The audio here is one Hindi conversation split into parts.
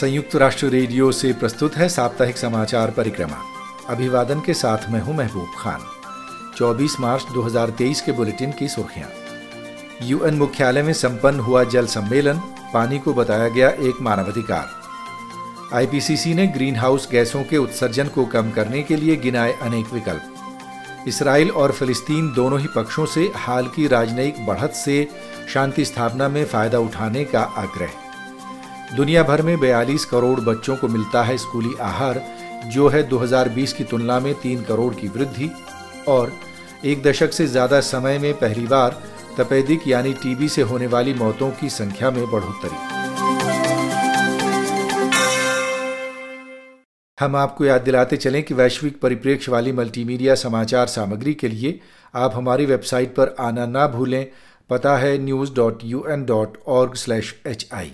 संयुक्त राष्ट्र रेडियो से प्रस्तुत है साप्ताहिक समाचार परिक्रमा। अभिवादन के साथ मैं हूँ महबूब खान। 24 मार्च 2023 के बुलेटिन की सुर्खियाँ। यूएन मुख्यालय में संपन्न हुआ जल सम्मेलन, पानी को बताया गया एक मानवाधिकार आईपीसीसी ने ग्रीन हाउस गैसों के उत्सर्जन को कम करने के लिए गिनाए अनेक विकल्प। इसराइल और फिलिस्तीन दोनों ही पक्षों से हाल की राजनयिक बढ़त से शांति स्थापना में फ़ायदा उठाने का आग्रह। दुनिया भर में 42 करोड़ बच्चों को मिलता है स्कूली आहार, जो है 2020 की तुलना में तीन करोड़ की वृद्धि। और एक दशक से ज़्यादा समय में पहली बार तपेदिक यानी टीबी से होने वाली मौतों की संख्या में बढ़ोतरी हम आपको याद दिलाते चलें कि वैश्विक परिप्रेक्ष्य वाली मल्टीमीडिया समाचार सामग्री के लिए आप हमारी वेबसाइट पर आना ना भूलें। पता है news dot U N dot org slash H I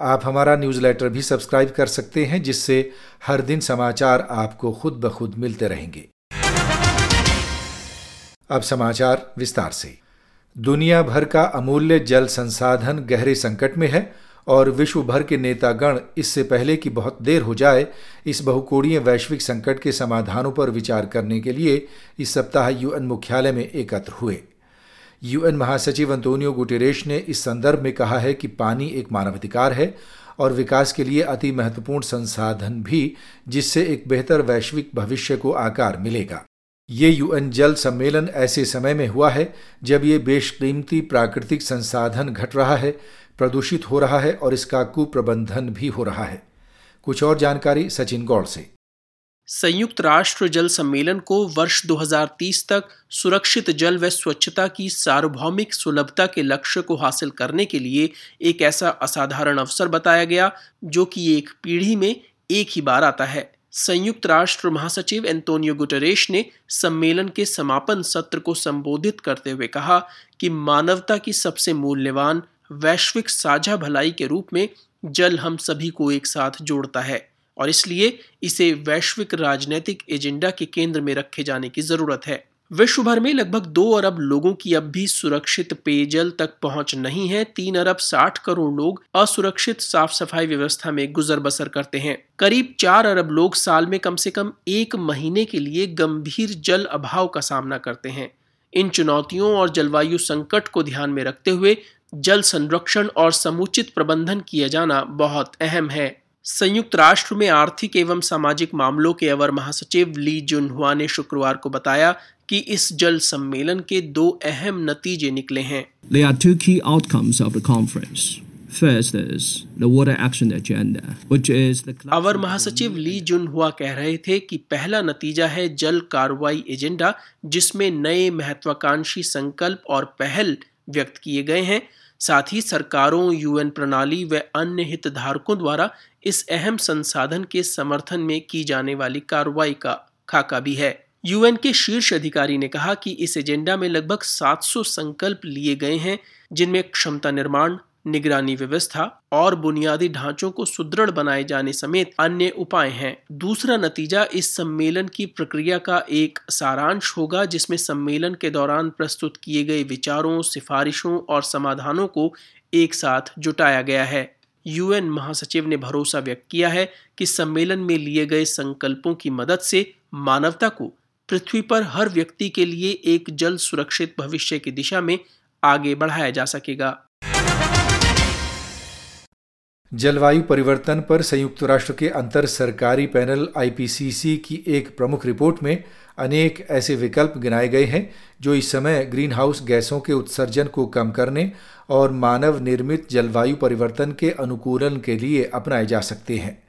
आप हमारा न्यूज़लेटर भी सब्सक्राइब कर सकते हैं, जिससे हर दिन समाचार आपको खुद ब खुद मिलते रहेंगे। अब समाचार विस्तार से। दुनिया भर का अमूल्य जल संसाधन गहरे संकट में है और विश्व भर के नेतागण इससे पहले कि बहुत देर हो जाए, इस बहुकोणीय वैश्विक संकट के समाधानों पर विचार करने के लिए इस सप्ताह यूएन मुख्यालय में एकत्र हुए। यूएन महासचिव अंतोनियो गुटेरेश ने इस संदर्भ में कहा है कि पानी एक मानवाधिकार है और विकास के लिए अति महत्वपूर्ण संसाधन भी, जिससे एक बेहतर वैश्विक भविष्य को आकार मिलेगा। ये यूएन जल सम्मेलन ऐसे समय में हुआ है, जब ये बेशकीमती प्राकृतिक संसाधन घट रहा है, प्रदूषित हो रहा है और इसका कुप्रबंधन भी हो रहा है। कुछ और जानकारी सचिन गौड़ से। संयुक्त राष्ट्र जल सम्मेलन को वर्ष 2030 तक सुरक्षित जल व स्वच्छता की सार्वभौमिक सुलभता के लक्ष्य को हासिल करने के लिए एक ऐसा असाधारण अवसर बताया गया, जो कि एक पीढ़ी में एक ही बार आता है। संयुक्त राष्ट्र महासचिव एंटोनियो गुटरेश ने सम्मेलन के समापन सत्र को संबोधित करते हुए कहा कि मानवता की सबसे मूल्यवान, वैश्विक साझा भलाई के रूप में जल हम सभी को एक साथ जोड़ता है। और इसलिए इसे वैश्विक राजनीतिक एजेंडा के केंद्र में रखे जाने की ज़रूरत है। विश्व भर में लगभग दो अरब लोगों की अब भी सुरक्षित पेयजल तक पहुँच नहीं है। तीन अरब साठ करोड़ लोग असुरक्षित साफ़ सफ़ाई व्यवस्था में गुजर बसर करते हैं। करीब चार अरब लोग साल में कम से कम एक महीने के लिए गंभीर जल अभाव का सामना करते हैं। इन चुनौतियों और जलवायु संकट को ध्यान में रखते हुए जल संरक्षण और समुचित प्रबंधन किया जाना बहुत अहम है। संयुक्त राष्ट्र में आर्थिक एवं सामाजिक मामलों के अवर महासचिव ली जुनहुआ ने शुक्रवार को बताया कि इस जल सम्मेलन के दो अहम नतीजे निकले हैं There are two key outcomes of the conference. First is the water action agenda, which is the अवर महासचिव ली जुनहुआ कह रहे थे कि पहला नतीजा है जल कार्रवाई एजेंडा जिसमें नए महत्वाकांक्षी संकल्प और पहल व्यक्त किए गए हैं। साथ ही सरकारों, यूएन प्रणाली व अन्य हितधारकों द्वारा इस अहम संसाधन के समर्थन में की जाने वाली कार्रवाई का खाका भी है। यूएन के शीर्ष अधिकारी ने कहा कि इस एजेंडा में लगभग 700 संकल्प लिए गए हैं, जिनमें क्षमता निर्माण निगरानी व्यवस्था और बुनियादी ढांचों को सुदृढ़ बनाए जाने समेत अन्य उपाय हैं। दूसरा नतीजा इस सम्मेलन की प्रक्रिया का एक सारांश होगा, जिसमें सम्मेलन के दौरान प्रस्तुत किए गए विचारों, सिफारिशों और समाधानों को एक साथ जुटाया गया है। यूएन महासचिव ने भरोसा व्यक्त किया है कि सम्मेलन में लिए गए संकल्पों की मदद से मानवता को पृथ्वी पर हर व्यक्ति के लिए एक जल सुरक्षित भविष्य की दिशा में आगे बढ़ाया जा सकेगा। जलवायु परिवर्तन पर संयुक्त राष्ट्र के अंतर सरकारी पैनल आईपीसीसी की एक प्रमुख रिपोर्ट में अनेक ऐसे विकल्प गिनाए गए हैं, जो इस समय ग्रीन हाउस गैसों के उत्सर्जन को कम करने और मानव निर्मित जलवायु परिवर्तन के अनुकूलन के लिए अपनाए जा सकते हैं।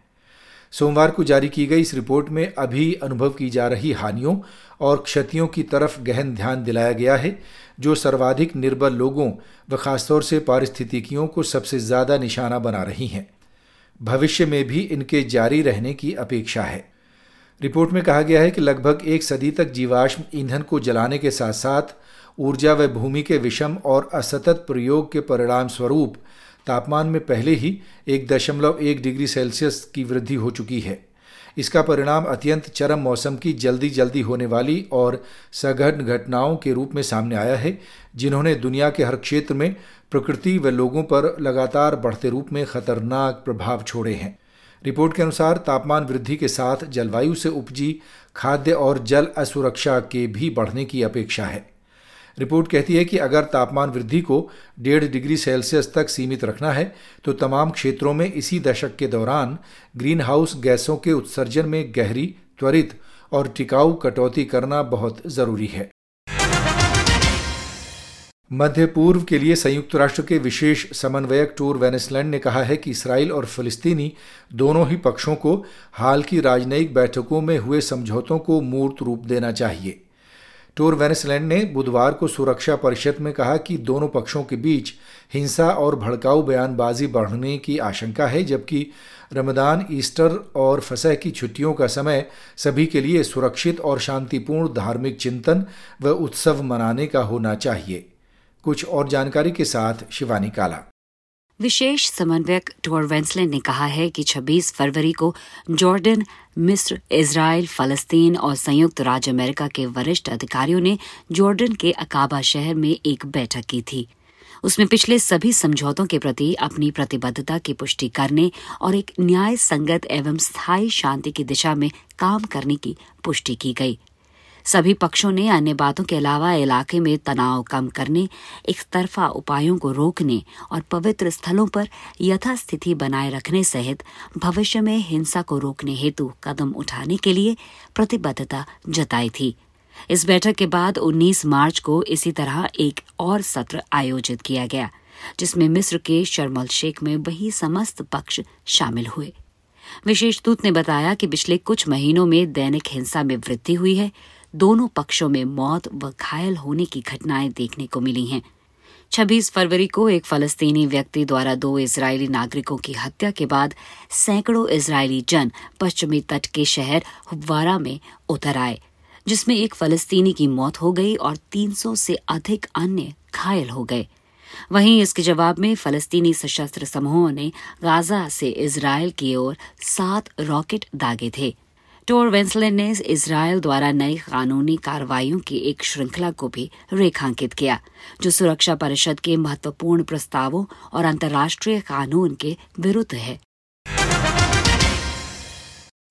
सोमवार को जारी की गई इस रिपोर्ट में अभी अनुभव की जा रही हानियों और क्षतियों की तरफ़ गहन ध्यान दिलाया गया है, जो सर्वाधिक निर्बल लोगों व खासतौर से पारिस्थितिकियों को सबसे ज़्यादा निशाना बना रही हैं। भविष्य में भी इनके जारी रहने की अपेक्षा है। रिपोर्ट में कहा गया है कि लगभग एक सदी तक जीवाश्म ईंधन को जलाने के साथ साथ ऊर्जा व भूमि के विषम और असतत प्रयोग के परिणाम स्वरूप तापमान में पहले ही एक दशमलव एक डिग्री सेल्सियस की वृद्धि हो चुकी है। इसका परिणाम अत्यंत चरम मौसम की जल्दी जल्दी होने वाली और सघन घटनाओं के रूप में सामने आया है, जिन्होंने दुनिया के हर क्षेत्र में प्रकृति व लोगों पर लगातार बढ़ते रूप में खतरनाक प्रभाव छोड़े हैं। रिपोर्ट के अनुसार तापमान वृद्धि के साथ जलवायु से उपजी खाद्य और जल असुरक्षा के भी बढ़ने की अपेक्षा है। रिपोर्ट कहती है कि अगर तापमान वृद्धि को डेढ़ डिग्री सेल्सियस तक सीमित रखना है तो तमाम क्षेत्रों में इसी दशक के दौरान ग्रीन हाउस गैसों के उत्सर्जन में गहरी, त्वरित और टिकाऊ कटौती करना बहुत ज़रूरी है। मध्य पूर्व के लिए संयुक्त राष्ट्र के विशेष समन्वयक टूर वेनेसलैंड ने कहा है कि इसराइल और फिलिस्तीनी दोनों ही पक्षों को हाल की राजनयिक बैठकों में हुए समझौतों को मूर्त रूप देना चाहिए। टूर वेनेसलैंड ने बुधवार को सुरक्षा परिषद में कहा कि दोनों पक्षों के बीच हिंसा और भड़काऊ बयानबाजी बढ़ने की आशंका है, जबकि रमदान ईस्टर और फसह की छुट्टियों का समय सभी के लिए सुरक्षित और शांतिपूर्ण धार्मिक चिंतन व उत्सव मनाने का होना चाहिए। कुछ और जानकारी के साथ शिवानी काला। विशेष समन्वयक टोर वेंसलैंड ने कहा है कि 26 फरवरी को जॉर्डन, मिस्र इसराइल फलस्तीन और संयुक्त राज्य अमेरिका के वरिष्ठ अधिकारियों ने जॉर्डन के अकाबा शहर में एक बैठक की थी। उसमें पिछले सभी समझौतों के प्रति अपनी प्रतिबद्धता की पुष्टि करने और एक न्याय संगत एवं स्थायी शांति की दिशा में काम करने की पुष्टि की गई। सभी पक्षों ने अन्य बातों के अलावा इलाके में तनाव कम करने एक तरफा उपायों को रोकने और पवित्र स्थलों पर यथास्थिति बनाए रखने सहित भविष्य में हिंसा को रोकने हेतु कदम उठाने के लिए प्रतिबद्धता जताई थी। इस बैठक के बाद 19 मार्च को इसी तरह एक और सत्र आयोजित किया गया, जिसमें मिस्र के शर्मल शेख में वही समस्त पक्ष शामिल हुए। विशेष दूत ने बताया कि पिछले कुछ महीनों में दैनिक हिंसा में वृद्धि हुई है दोनों पक्षों में मौत व घायल होने की घटनाएँ देखने को मिली हैं। 26 फरवरी को एक फलस्तीनी व्यक्ति द्वारा दो इजरायली नागरिकों की हत्या के बाद सैकड़ों इजरायली जन पश्चिमी तट के शहर हुवारा में उतर आए, जिसमें एक फलस्तीनी की मौत हो गई और 300 से अधिक अन्य घायल हो गए। वहीं इसके जवाब में फलस्तीनी सशस्त्र समूहों ने गाजा से इसराइल की ओर सात रॉकेट दागे थे। टोर वेंसलेन ने इसराइल द्वारा नई कानूनी कार्रवाइयों की एक श्रृंखला को भी रेखांकित किया, जो सुरक्षा परिषद के महत्वपूर्ण प्रस्तावों और अंतर्राष्ट्रीय कानून के विरुद्ध है।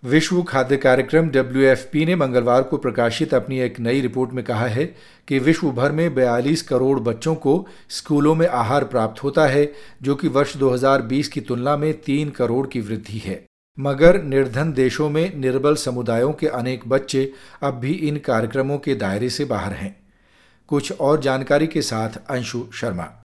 विश्व खाद्य कार्यक्रम डब्ल्यूएफपी ने मंगलवार को प्रकाशित अपनी एक नई रिपोर्ट में कहा है कि विश्व भर में 42 करोड़ बच्चों को स्कूलों में आहार प्राप्त होता है, जो कि वर्ष 2020 की तुलना में तीन करोड़ की वृद्धि है। मगर निर्धन देशों में निर्बल समुदायों के अनेक बच्चे अब भी इन कार्यक्रमों के दायरे से बाहर हैं। कुछ और जानकारी के साथ Anshu Sharma.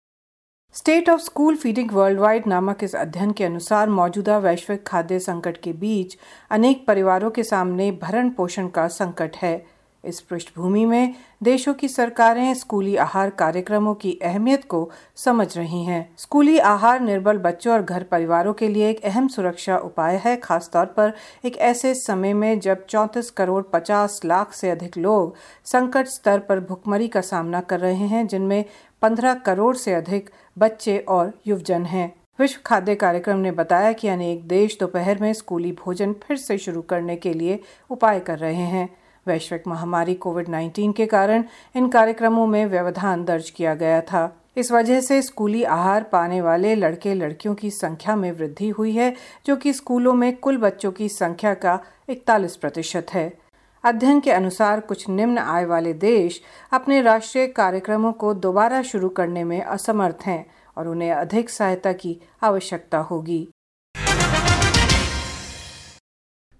State of school feeding world wide नामक इस अध्ययन के अनुसार मौजूदा वैश्विक खाद्य संकट के बीच अनेक परिवारों के सामने भरण पोषण का संकट है। इस पृष्ठभूमि में देशों की सरकारें स्कूली आहार कार्यक्रमों की अहमियत को समझ रही हैं। स्कूली आहार निर्बल बच्चों और घर परिवारों के लिए एक अहम सुरक्षा उपाय है, खासतौर पर एक ऐसे समय में जब चौंतीस करोड़ पचास लाख से अधिक लोग संकट स्तर पर भुखमरी का सामना कर रहे हैं, जिनमें पंद्रह करोड़ से अधिक बच्चे और युवजन हैं विश्व खाद्य कार्यक्रम ने बताया कि अनेक देश दोपहर में स्कूली भोजन फिर से शुरू करने के लिए उपाय कर रहे हैं वैश्विक महामारी कोविड 19 के कारण इन कार्यक्रमों में व्यवधान दर्ज किया गया था। इस वजह से स्कूली आहार पाने वाले लड़के लड़कियों की संख्या में वृद्धि हुई है, जो कि स्कूलों में कुल बच्चों की संख्या का इकतालीस प्रतिशत है। अध्ययन के अनुसार कुछ निम्न आय वाले देश अपने राष्ट्रीय कार्यक्रमों को दोबारा शुरू करने में असमर्थ हैं और उन्हें अधिक सहायता की आवश्यकता होगी।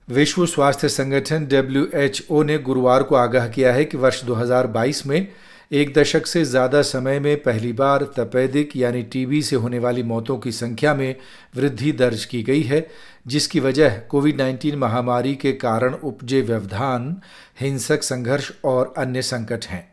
विश्व स्वास्थ्य संगठन डब्ल्यू ने गुरुवार को आगाह किया है कि वर्ष 2022 में एक दशक से ज़्यादा समय में पहली बार तपेदिक यानी टीबी से होने वाली मौतों की संख्या में वृद्धि दर्ज की गई है, जिसकी वजह कोविड 19 महामारी के कारण उपजे व्यवधान, हिंसक संघर्ष और अन्य संकट हैं।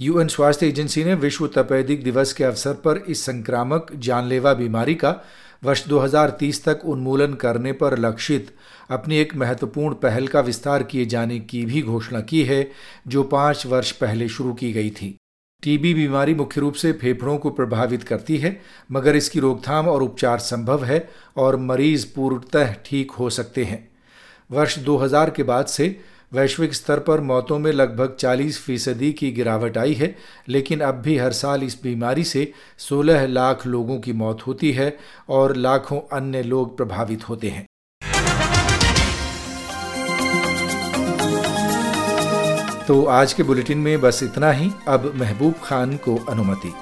यूएन स्वास्थ्य एजेंसी ने विश्व तपेदिक दिवस के अवसर पर इस संक्रामक जानलेवा बीमारी का वर्ष 2030 तक उन्मूलन करने पर लक्षित अपनी एक महत्वपूर्ण पहल का विस्तार किए जाने की भी घोषणा की है, जो पाँच वर्ष पहले शुरू की गई थी। टीबी बीमारी मुख्य रूप से फेफड़ों को प्रभावित करती है, मगर इसकी रोकथाम और उपचार संभव है और मरीज़ पूर्णतः ठीक हो सकते हैं। वर्ष 2000 के बाद से वैश्विक स्तर पर मौतों में लगभग 40 फ़ीसदी की गिरावट आई है, लेकिन अब भी हर साल इस बीमारी से 16 लाख लोगों की मौत होती है और लाखों अन्य लोग प्रभावित होते हैं। तो आज के बुलेटिन में बस इतना ही। अब महबूब खान को अनुमति।